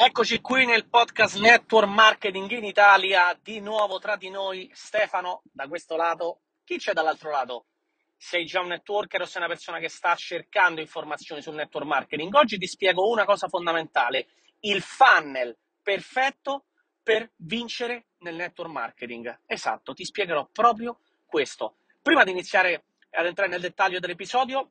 Eccoci qui nel podcast Network Marketing in Italia, di nuovo tra di noi Stefano da questo lato. Chi c'è dall'altro lato? Sei già un networker o sei una persona che sta cercando informazioni sul network marketing? Oggi ti spiego una cosa fondamentale, il funnel perfetto per vincere nel network marketing. Esatto, ti spiegherò proprio questo. Prima di iniziare ad entrare nel dettaglio dell'episodio,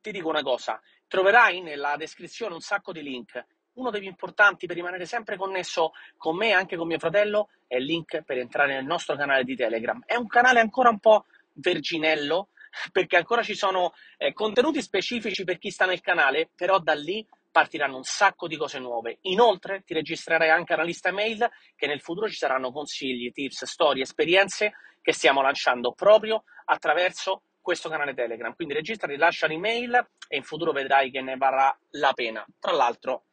ti dico una cosa, troverai nella descrizione un sacco di link uno dei più importanti per rimanere sempre connesso con me e anche con mio fratello è il link per entrare nel nostro canale di Telegram. È un canale ancora un po' verginello perché ancora ci sono eh, contenuti specifici per chi sta nel canale, però da lì partiranno un sacco di cose nuove. Inoltre ti registrerai anche una lista email che nel futuro ci saranno consigli, tips, storie, esperienze che stiamo lanciando proprio attraverso questo canale Telegram. Quindi registrati, lascia l'email e in futuro vedrai che ne varrà la pena. Tra l'altro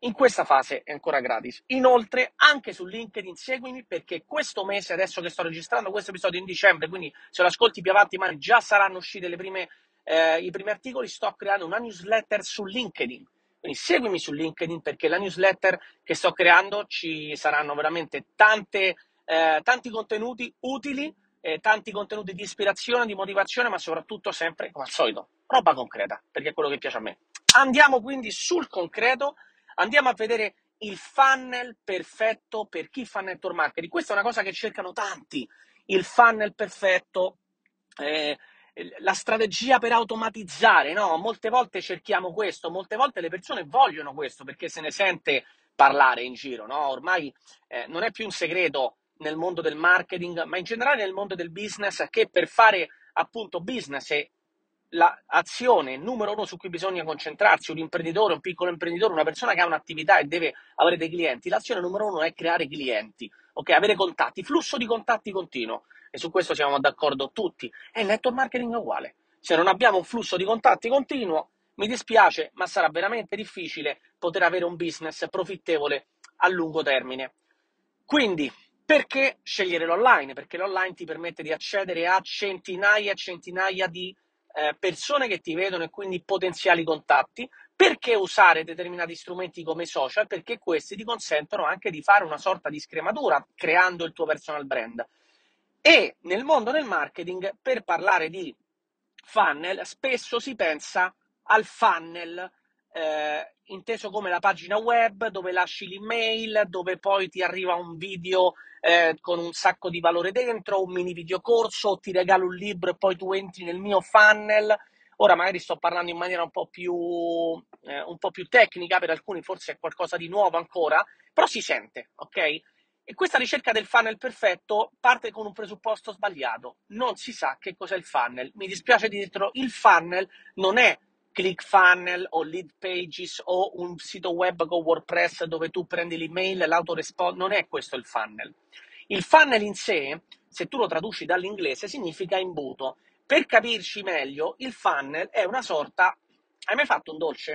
in questa fase è ancora gratis. Inoltre, anche su LinkedIn seguimi perché questo mese, adesso che sto registrando questo episodio in dicembre, quindi se lo ascolti più avanti, ma già saranno usciti prime, eh, i primi articoli, sto creando una newsletter su LinkedIn. Quindi seguimi su LinkedIn perché la newsletter che sto creando ci saranno veramente tante, eh, tanti contenuti utili, eh, tanti contenuti di ispirazione, di motivazione, ma soprattutto sempre, come al solito, roba concreta, perché è quello che piace a me. Andiamo quindi sul concreto Andiamo a vedere il funnel perfetto per chi fa network marketing. Questa è una cosa che cercano tanti, il funnel perfetto, eh, la strategia per automatizzare, no? Molte volte cerchiamo questo, molte volte le persone vogliono questo perché se ne sente parlare in giro, no? Ormai eh, non è più un segreto nel mondo del marketing, ma in generale nel mondo del business che per fare appunto business e l'azione numero uno su cui bisogna concentrarsi, un imprenditore, un piccolo imprenditore, una persona che ha un'attività e deve avere dei clienti, l'azione numero uno è creare clienti, ok? Avere contatti, flusso di contatti continuo. E su questo siamo d'accordo tutti. E il network marketing è uguale. Se non abbiamo un flusso di contatti continuo, mi dispiace, ma sarà veramente difficile poter avere un business profittevole a lungo termine. Quindi, perché scegliere l'online? Perché l'online ti permette di accedere a centinaia e centinaia di eh, persone che ti vedono e quindi potenziali contatti. Perché usare determinati strumenti come social? Perché questi ti consentono anche di fare una sorta di scrematura creando il tuo personal brand. E nel mondo del marketing, per parlare di funnel, spesso si pensa al funnel eh, inteso come la pagina web dove lasci l'email, dove poi ti arriva un video eh, con un sacco di valore dentro, un mini video corso, ti regalo un libro e poi tu entri nel mio funnel. Ora magari sto parlando in maniera un po' più, eh, un po più tecnica, per alcuni forse è qualcosa di nuovo ancora, però si sente, ok? E questa ricerca del funnel perfetto parte con un presupposto sbagliato. Non si sa che cos'è il funnel. Mi dispiace dirtelo, il funnel non è ClickFunnel o Lead Pages o un sito web con WordPress dove tu prendi l'email l'autoresponde, non è questo il funnel. Il funnel in sé, se tu lo traduci dall'inglese, significa imbuto. Per capirci meglio, il funnel è una sorta... Hai mai fatto un dolce?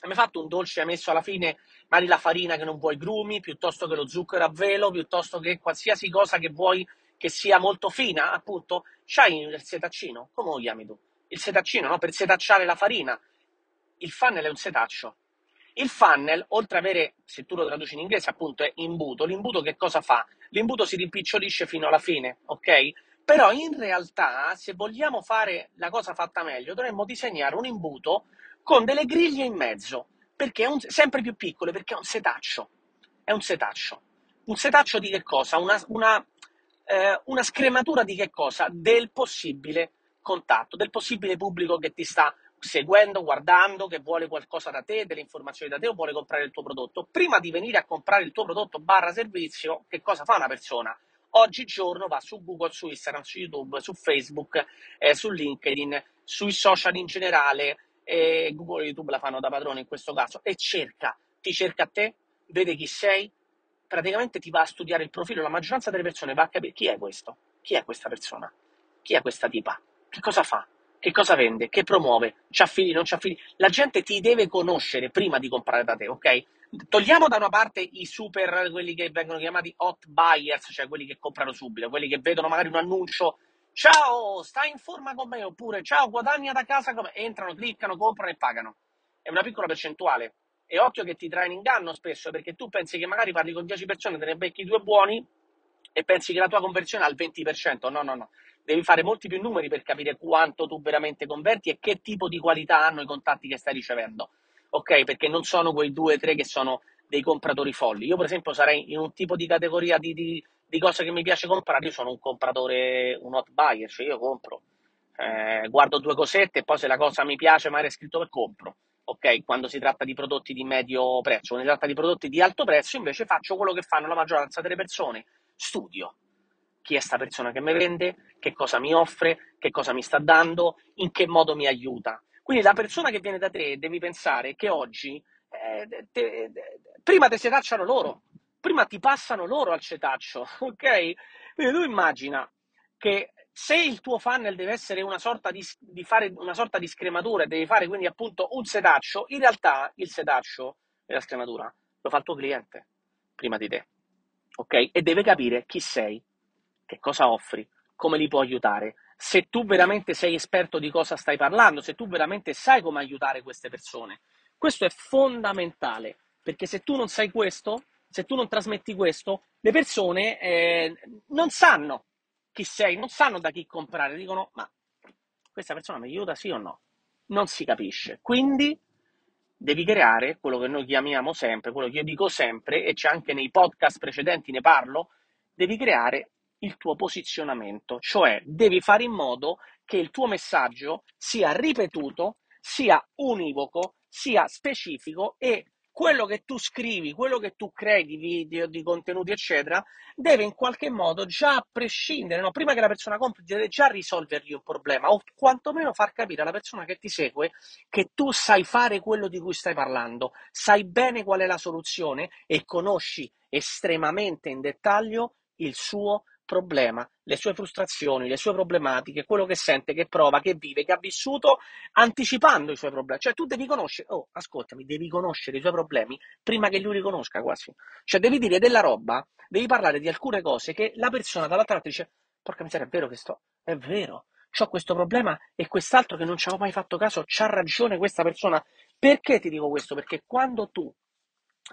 Hai mai fatto un dolce e hai messo alla fine magari la farina che non vuoi grumi, piuttosto che lo zucchero a velo, piuttosto che qualsiasi cosa che vuoi che sia molto fina, appunto? C'hai il setaccino? Come lo chiami tu? Il setaccino, no? per setacciare la farina. Il funnel è un setaccio. Il funnel, oltre ad avere, se tu lo traduci in inglese, appunto è imbuto. L'imbuto che cosa fa? L'imbuto si rimpicciolisce fino alla fine, ok? Però in realtà, se vogliamo fare la cosa fatta meglio, dovremmo disegnare un imbuto con delle griglie in mezzo, perché è un, sempre più piccole, perché è un setaccio. È un setaccio. Un setaccio di che cosa? Una, una, eh, una scrematura di che cosa? Del possibile contatto, del possibile pubblico che ti sta seguendo, guardando, che vuole qualcosa da te, delle informazioni da te o vuole comprare il tuo prodotto. Prima di venire a comprare il tuo prodotto barra servizio, che cosa fa una persona? Oggigiorno va su Google, su Instagram, su YouTube, su Facebook, eh, su LinkedIn, sui social in generale, eh, Google e YouTube la fanno da padrone in questo caso, e cerca, ti cerca a te, vede chi sei, praticamente ti va a studiare il profilo, la maggioranza delle persone va a capire chi è questo, chi è questa persona, chi è questa tipa, che cosa fa? Che cosa vende? Che promuove? C'ha figli, non c'ha figli? La gente ti deve conoscere prima di comprare da te, ok? Togliamo da una parte i super, quelli che vengono chiamati hot buyers, cioè quelli che comprano subito, quelli che vedono magari un annuncio, ciao, stai in forma con me, oppure ciao, guadagna da casa, come... entrano, cliccano, comprano e pagano. È una piccola percentuale, E occhio che ti trae in inganno spesso perché tu pensi che magari parli con 10 persone, te ne becchi due buoni e pensi che la tua conversione è al 20%. No, no, no. Devi fare molti più numeri per capire quanto tu veramente converti e che tipo di qualità hanno i contatti che stai ricevendo. Ok? Perché non sono quei due o tre che sono dei compratori folli. Io, per esempio, sarei in un tipo di categoria di, di, di cose che mi piace comprare. Io sono un compratore, un hot buyer, cioè io compro. Eh, guardo due cosette e poi se la cosa mi piace, magari è scritto per compro ok? Quando si tratta di prodotti di medio prezzo, quando si tratta di prodotti di alto prezzo, invece faccio quello che fanno la maggioranza delle persone, studio. Chi è sta persona che mi vende, che cosa mi offre, che cosa mi sta dando, in che modo mi aiuta. Quindi la persona che viene da te devi pensare che oggi eh, te, te, prima ti setacciano loro, prima ti passano loro al cetaccio, ok? Quindi tu immagina che se il tuo funnel deve essere una sorta di, di fare una sorta di scrematura e devi fare quindi appunto un setaccio, in realtà il setaccio e la scrematura lo fa il tuo cliente prima di te, ok? E deve capire chi sei, che cosa offri, come li può aiutare, se tu veramente sei esperto di cosa stai parlando, se tu veramente sai come aiutare queste persone. Questo è fondamentale, perché se tu non sai questo, se tu non trasmetti questo, le persone eh, non sanno chi sei, non sanno da chi comprare, dicono ma questa persona mi aiuta sì o no? Non si capisce. Quindi devi creare quello che noi chiamiamo sempre, quello che io dico sempre, e c'è anche nei podcast precedenti ne parlo, devi creare il tuo posizionamento, cioè devi fare in modo che il tuo messaggio sia ripetuto, sia univoco, sia specifico e quello che tu scrivi, quello che tu crei di video, di contenuti, eccetera, deve in qualche modo già a prescindere, no? prima che la persona compri, deve già risolvergli un problema o quantomeno far capire alla persona che ti segue che tu sai fare quello di cui stai parlando, sai bene qual è la soluzione e conosci estremamente in dettaglio il suo problema, le sue frustrazioni, le sue problematiche, quello che sente, che prova, che vive, che ha vissuto, anticipando i suoi problemi. Cioè tu devi conoscere, oh, ascoltami, devi conoscere i suoi problemi prima che lui li conosca quasi. Cioè devi dire della roba, devi parlare di alcune cose che la persona dall'altra parte dice, porca miseria, è vero che sto, è vero, ho questo problema e quest'altro che non ci avevo mai fatto caso, c'ha ragione questa persona. Perché ti dico questo? Perché quando tu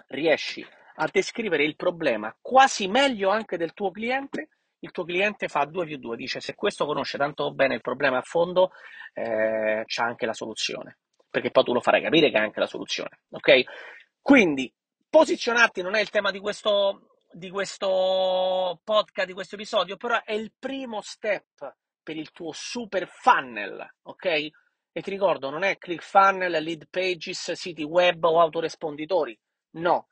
riesci a descrivere il problema quasi meglio anche del tuo cliente, il tuo cliente fa 2 più 2, dice se questo conosce tanto bene il problema a fondo, eh, c'ha anche la soluzione, perché poi tu lo farai capire che ha anche la soluzione, ok? Quindi posizionarti non è il tema di questo, di questo podcast, di questo episodio, però è il primo step per il tuo super funnel, ok? E ti ricordo, non è ClickFunnel, Lead Pages, siti web o autoresponditori, no.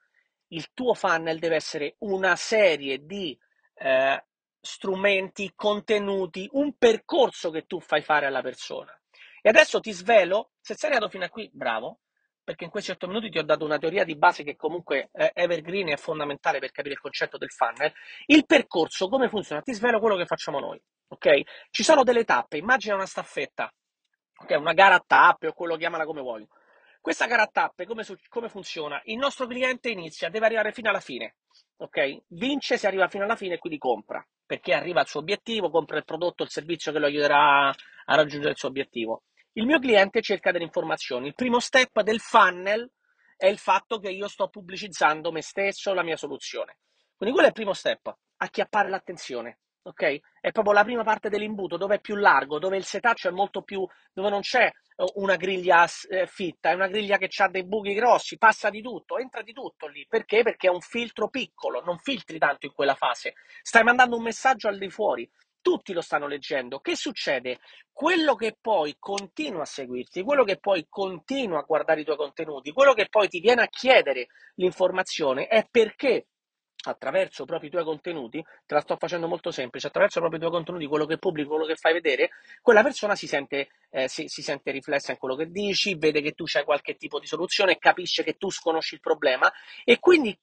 Il tuo funnel deve essere una serie di eh, strumenti, contenuti, un percorso che tu fai fare alla persona. E adesso ti svelo, se sei arrivato fino a qui, bravo, perché in questi 8 minuti ti ho dato una teoria di base che comunque è evergreen e è fondamentale per capire il concetto del funnel. Il percorso, come funziona? Ti svelo quello che facciamo noi, ok? Ci sono delle tappe, immagina una staffetta, ok? Una gara a tappe o quello chiamala come vuoi. Questa gara a tappe come, come funziona? Il nostro cliente inizia, deve arrivare fino alla fine, ok? Vince se arriva fino alla fine e quindi compra perché arriva al suo obiettivo, compra il prodotto, il servizio che lo aiuterà a raggiungere il suo obiettivo. Il mio cliente cerca delle informazioni. Il primo step del funnel è il fatto che io sto pubblicizzando me stesso, la mia soluzione. Quindi quello è il primo step, acchiappare l'attenzione. Ok? È proprio la prima parte dell'imbuto dove è più largo, dove il setaccio è molto più, dove non c'è una griglia eh, fitta, è una griglia che ha dei buchi grossi, passa di tutto, entra di tutto lì. Perché? Perché è un filtro piccolo, non filtri tanto in quella fase. Stai mandando un messaggio al di fuori, tutti lo stanno leggendo. Che succede? Quello che poi continua a seguirti, quello che poi continua a guardare i tuoi contenuti, quello che poi ti viene a chiedere l'informazione è perché attraverso proprio i tuoi contenuti, te la sto facendo molto semplice, attraverso proprio i tuoi contenuti, quello che pubblichi, quello che fai vedere, quella persona si sente, eh, si, si sente riflessa in quello che dici, vede che tu c'hai qualche tipo di soluzione, capisce che tu sconosci il problema e quindi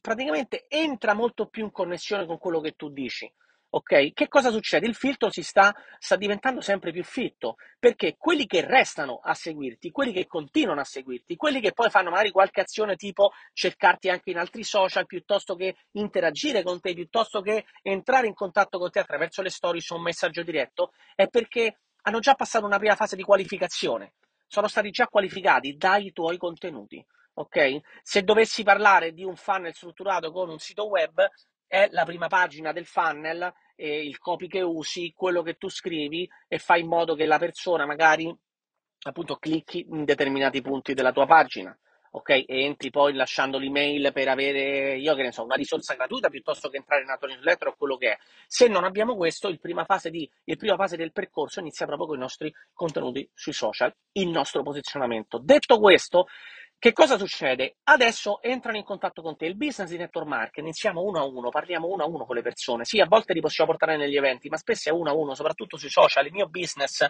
praticamente entra molto più in connessione con quello che tu dici. Ok? Che cosa succede? Il filtro si sta, sta, diventando sempre più fitto, perché quelli che restano a seguirti, quelli che continuano a seguirti, quelli che poi fanno magari qualche azione tipo cercarti anche in altri social, piuttosto che interagire con te, piuttosto che entrare in contatto con te attraverso le storie su un messaggio diretto, è perché hanno già passato una prima fase di qualificazione, sono stati già qualificati dai tuoi contenuti. ok? Se dovessi parlare di un funnel strutturato con un sito web, è la prima pagina del funnel, eh, il copy che usi, quello che tu scrivi e fai in modo che la persona magari appunto clicchi in determinati punti della tua pagina ok? E entri poi lasciando l'email per avere, io che ne so, una risorsa gratuita piuttosto che entrare nella tua newsletter o quello che è. Se non abbiamo questo, il prima prima fase del percorso inizia proprio con i nostri contenuti sui social, il nostro posizionamento. Detto questo, che cosa succede? Adesso entrano in contatto con te il business di network marketing, iniziamo uno a uno, parliamo uno a uno con le persone. Sì, a volte li possiamo portare negli eventi, ma spesso è uno a uno, soprattutto sui social. Il mio business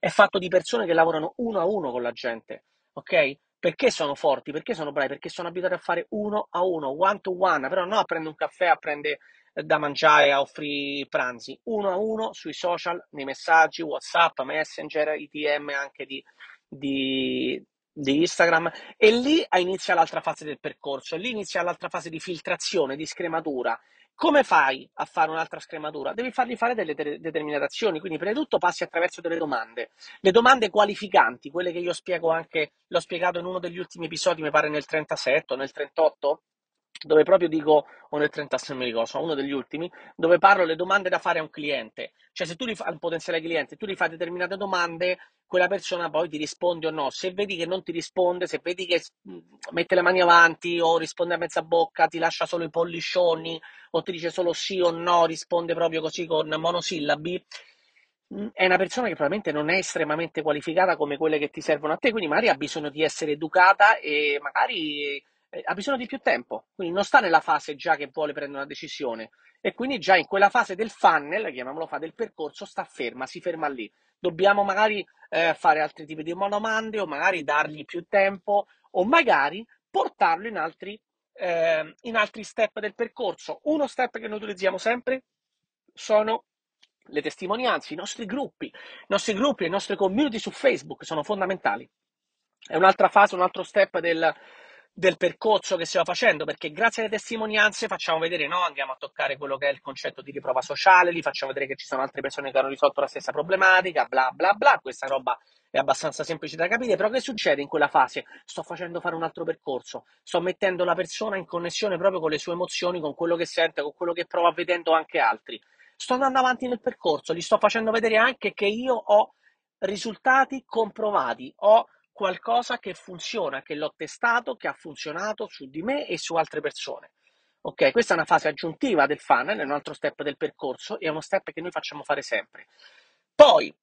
è fatto di persone che lavorano uno a uno con la gente, ok? Perché sono forti? Perché sono bravi? Perché sono abituati a fare uno a uno, one to one, però non a prendere un caffè, a prendere eh, da mangiare, a offrire pranzi, uno a uno sui social, nei messaggi, WhatsApp, Messenger, ITM anche di, di, di Instagram e lì inizia l'altra fase del percorso, lì inizia l'altra fase di filtrazione, di scrematura. Come fai a fare un'altra scrematura? Devi fargli fare delle de- determinate azioni, quindi prima di tutto passi attraverso delle domande, le domande qualificanti, quelle che io spiego anche, l'ho spiegato in uno degli ultimi episodi, mi pare nel 37 o nel 38, dove proprio dico, o nel 36 mi ricordo, uno degli ultimi, dove parlo le domande da fare a un cliente. Cioè se tu li fai, un potenziale cliente, tu gli fai determinate domande, quella persona poi ti risponde o no. Se vedi che non ti risponde, se vedi che mm, mette le mani avanti o risponde a mezza bocca, ti lascia solo i polliscioni o ti dice solo sì o no, risponde proprio così con monosillabi, mm, è una persona che probabilmente non è estremamente qualificata come quelle che ti servono a te, quindi magari ha bisogno di essere educata e magari eh, ha bisogno di più tempo, quindi non sta nella fase già che vuole prendere una decisione e quindi già in quella fase del funnel, chiamiamolo fa, del percorso, sta ferma, si ferma lì. Dobbiamo magari eh, fare altri tipi di domande o magari dargli più tempo o magari portarlo in altri, eh, in altri step del percorso. Uno step che noi utilizziamo sempre sono le testimonianze, i nostri gruppi, i nostri gruppi, le nostre community su Facebook sono fondamentali. È un'altra fase, un altro step del, del percorso che stiamo facendo, perché grazie alle testimonianze facciamo vedere, no? andiamo a toccare quello che è il concetto di riprova sociale, li facciamo vedere che ci sono altre persone che hanno risolto la stessa problematica, bla bla bla, questa roba è abbastanza semplice da capire, però che succede in quella fase? Sto facendo fare un altro percorso, sto mettendo la persona in connessione proprio con le sue emozioni, con quello che sente, con quello che prova vedendo anche altri. Sto andando avanti nel percorso, gli sto facendo vedere anche che io ho risultati comprovati, ho qualcosa che funziona, che l'ho testato, che ha funzionato su di me e su altre persone. Ok, questa è una fase aggiuntiva del funnel, è un altro step del percorso e è uno step che noi facciamo fare sempre. Poi,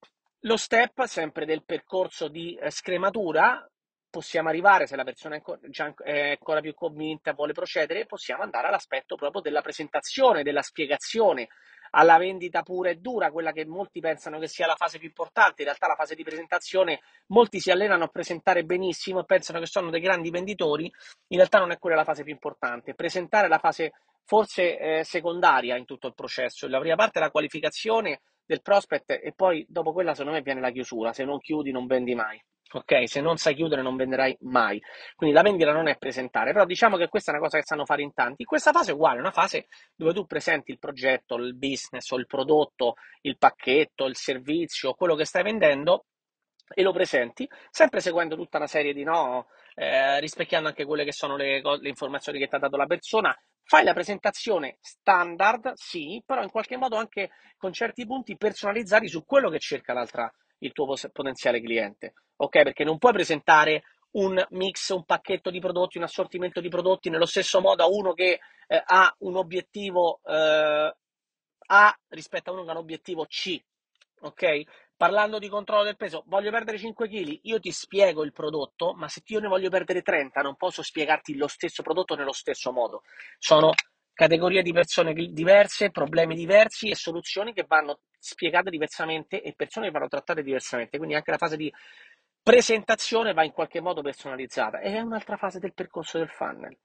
lo step sempre del percorso di eh, scrematura, possiamo arrivare, se la persona è ancora, già, è ancora più convinta, vuole procedere, possiamo andare all'aspetto proprio della presentazione, della spiegazione, alla vendita pura e dura, quella che molti pensano che sia la fase più importante, in realtà la fase di presentazione molti si allenano a presentare benissimo e pensano che sono dei grandi venditori, in realtà non è quella la fase più importante, presentare è la fase forse eh, secondaria in tutto il processo, la prima parte è la qualificazione del prospect e poi dopo quella secondo me viene la chiusura, se non chiudi non vendi mai. Ok, se non sai chiudere non venderai mai. Quindi la vendita non è presentare, però diciamo che questa è una cosa che sanno fare in tanti. Questa fase è uguale, è una fase dove tu presenti il progetto, il business o il prodotto, il pacchetto, il servizio, quello che stai vendendo e lo presenti, sempre seguendo tutta una serie di no, eh, rispecchiando anche quelle che sono le, le informazioni che ti ha dato la persona. Fai la presentazione standard, sì, però in qualche modo anche con certi punti personalizzati su quello che cerca l'altra il tuo potenziale cliente, ok? Perché non puoi presentare un mix, un pacchetto di prodotti, un assortimento di prodotti nello stesso modo a uno che eh, ha un obiettivo eh, A rispetto a uno che ha un obiettivo C, ok? Parlando di controllo del peso, voglio perdere 5 kg, io ti spiego il prodotto, ma se io ne voglio perdere 30 non posso spiegarti lo stesso prodotto nello stesso modo. Sono categorie di persone diverse, problemi diversi e soluzioni che vanno spiegate diversamente e persone che vanno trattate diversamente. Quindi anche la fase di presentazione va in qualche modo personalizzata e è un'altra fase del percorso del funnel.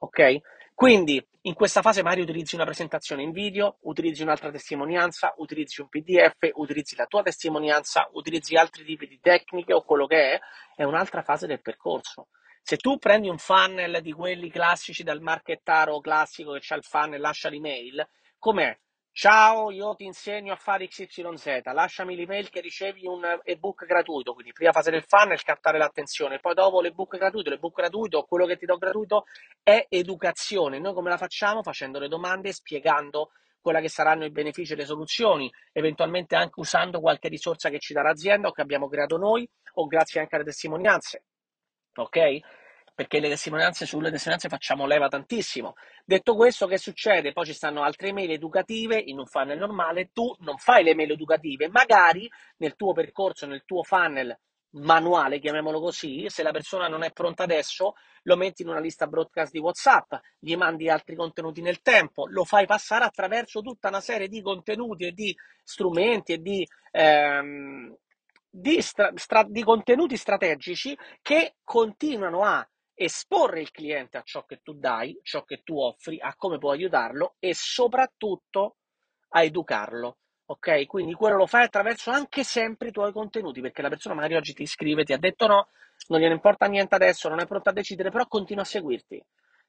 Ok? Quindi in questa fase magari utilizzi una presentazione in video, utilizzi un'altra testimonianza, utilizzi un PDF, utilizzi la tua testimonianza, utilizzi altri tipi di tecniche o quello che è, è un'altra fase del percorso. Se tu prendi un funnel di quelli classici dal marchettaro classico che c'ha il funnel, lascia l'email, com'è? Ciao, io ti insegno a fare XYZ, lasciami l'email che ricevi un ebook gratuito, quindi prima fase del funnel, captare l'attenzione, poi dopo l'ebook gratuito, l'ebook gratuito, quello che ti do gratuito è educazione. Noi come la facciamo? Facendo le domande, spiegando quella che saranno i benefici e le soluzioni, eventualmente anche usando qualche risorsa che ci dà l'azienda o che abbiamo creato noi o grazie anche alle testimonianze. Ok? Perché le testimonianze sulle testimonianze facciamo leva tantissimo. Detto questo, che succede? Poi ci stanno altre email educative in un funnel normale, tu non fai le email educative, magari nel tuo percorso, nel tuo funnel manuale, chiamiamolo così, se la persona non è pronta adesso, lo metti in una lista broadcast di WhatsApp, gli mandi altri contenuti nel tempo, lo fai passare attraverso tutta una serie di contenuti e di strumenti e di, ehm, di, stra- stra- di contenuti strategici che continuano a esporre il cliente a ciò che tu dai, ciò che tu offri, a come puoi aiutarlo e soprattutto a educarlo. Ok? Quindi quello lo fai attraverso anche sempre i tuoi contenuti, perché la persona magari oggi ti iscrive, ti ha detto no, non gliene importa niente adesso, non è pronta a decidere, però continua a seguirti.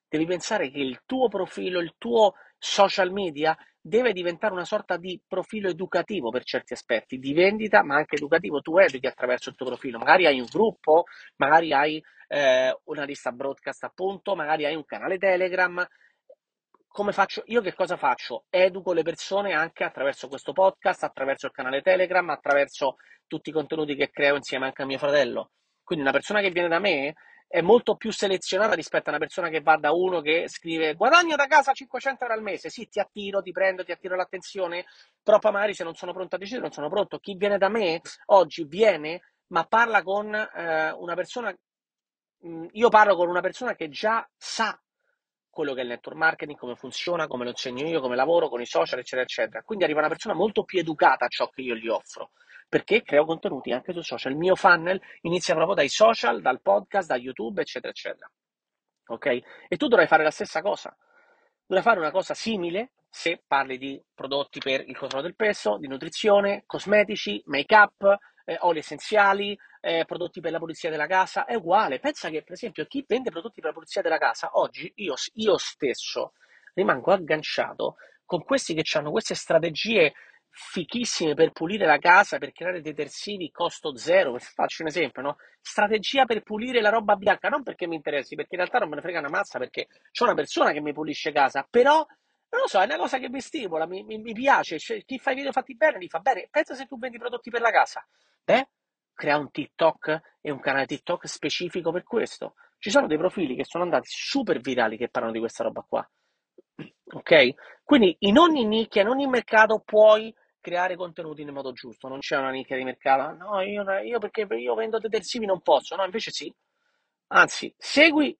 Devi pensare che il tuo profilo, il tuo social media deve diventare una sorta di profilo educativo per certi aspetti, di vendita, ma anche educativo. Tu educhi attraverso il tuo profilo. Magari hai un gruppo, magari hai eh, una lista broadcast, appunto, magari hai un canale Telegram. Come faccio? Io che cosa faccio? Educo le persone anche attraverso questo podcast, attraverso il canale Telegram, attraverso tutti i contenuti che creo insieme anche a mio fratello. Quindi una persona che viene da me è molto più selezionata rispetto a una persona che va da uno che scrive guadagno da casa 500 euro al mese, sì, ti attiro, ti prendo, ti attiro l'attenzione, però magari se non sono pronto a decidere non sono pronto. Chi viene da me oggi viene, ma parla con eh, una persona, mh, mm, io parlo con una persona che già sa quello che è il network marketing, come funziona, come lo insegno io, come lavoro con i social, eccetera, eccetera. Quindi arriva una persona molto più educata a ciò che io gli offro perché creo contenuti anche su social. Il mio funnel inizia proprio dai social, dal podcast, da YouTube, eccetera, eccetera. Ok? E tu dovrai fare la stessa cosa. Dovrai fare una cosa simile se parli di prodotti per il controllo del peso, di nutrizione, cosmetici, make-up, eh, oli essenziali, eh, prodotti per la pulizia della casa. È uguale. Pensa che, per esempio, chi vende prodotti per la pulizia della casa, oggi io, io stesso rimango agganciato con questi che hanno queste strategie fichissime per pulire la casa, per creare detersivi costo zero. Faccio un esempio, no? Strategia per pulire la roba bianca, non perché mi interessi, perché in realtà non me ne frega una mazza, perché c'è una persona che mi pulisce casa, però non lo so, è una cosa che mi stimola, mi, mi, mi piace. Cioè, chi fa i video fatti bene li fa bene. Pensa se tu vendi prodotti per la casa. Beh, crea un TikTok e un canale TikTok specifico per questo. Ci sono dei profili che sono andati super virali che parlano di questa roba qua. Ok? Quindi in ogni nicchia, in ogni mercato puoi creare contenuti nel modo giusto, non c'è una nicchia di mercato, no, io, io perché io vendo detersivi non posso, no, invece sì. Anzi, segui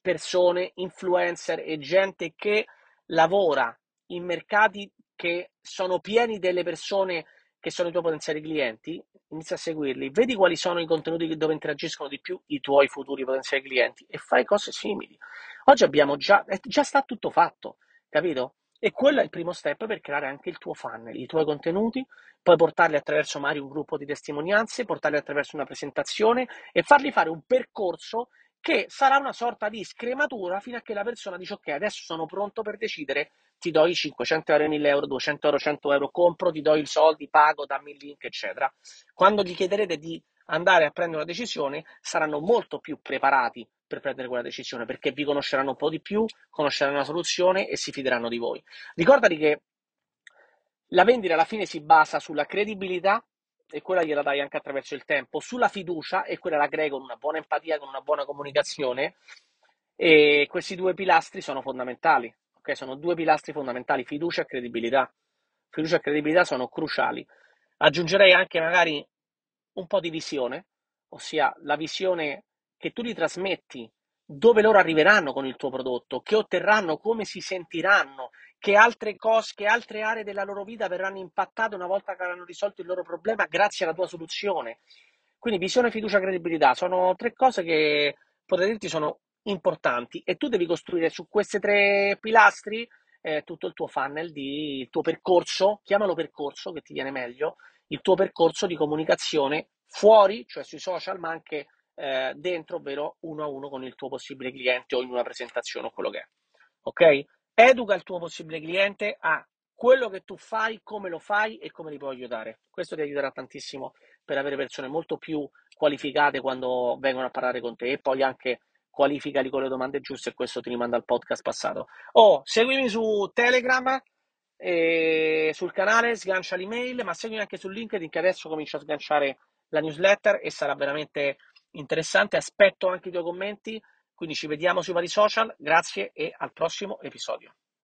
persone, influencer e gente che lavora in mercati che sono pieni delle persone che sono i tuoi potenziali clienti, inizia a seguirli, vedi quali sono i contenuti dove interagiscono di più i tuoi futuri potenziali clienti e fai cose simili. Oggi abbiamo già, già sta tutto fatto, capito? E quello è il primo step per creare anche il tuo funnel, i tuoi contenuti, poi portarli attraverso magari un gruppo di testimonianze, portarli attraverso una presentazione e fargli fare un percorso che sarà una sorta di scrematura fino a che la persona dice ok, adesso sono pronto per decidere, ti do i 500 euro, 1000 euro, 200 euro, 100 euro, compro, ti do i soldi, pago, dammi il link, eccetera. Quando gli chiederete di andare a prendere una decisione, saranno molto più preparati per prendere quella decisione, perché vi conosceranno un po' di più, conosceranno la soluzione e si fideranno di voi. Ricordati che la vendita alla fine si basa sulla credibilità e quella gliela dai anche attraverso il tempo, sulla fiducia e quella la crei con una buona empatia, con una buona comunicazione e questi due pilastri sono fondamentali, ok? Sono due pilastri fondamentali, fiducia e credibilità. Fiducia e credibilità sono cruciali. Aggiungerei anche magari un po' di visione, ossia la visione che tu gli trasmetti, dove loro arriveranno con il tuo prodotto, che otterranno, come si sentiranno, che altre cose, che altre aree della loro vita verranno impattate una volta che avranno risolto il loro problema grazie alla tua soluzione. Quindi visione, fiducia, credibilità sono tre cose che potrei dirti sono importanti e tu devi costruire su questi tre pilastri eh, tutto il tuo funnel, di, il tuo percorso, chiamalo percorso che ti viene meglio, il tuo percorso di comunicazione fuori, cioè sui social, ma anche eh, dentro, ovvero uno a uno con il tuo possibile cliente o in una presentazione o quello che è. Ok? Educa il tuo possibile cliente a quello che tu fai, come lo fai e come li puoi aiutare. Questo ti aiuterà tantissimo per avere persone molto più qualificate quando vengono a parlare con te e poi anche qualificali con le domande giuste e questo ti rimanda al podcast passato. Oh, seguimi su Telegram, e sul canale, sgancia l'email, ma seguimi anche su LinkedIn che adesso comincio a sganciare la newsletter e sarà veramente interessante. Aspetto anche i tuoi commenti, quindi ci vediamo sui vari social. Grazie e al prossimo episodio.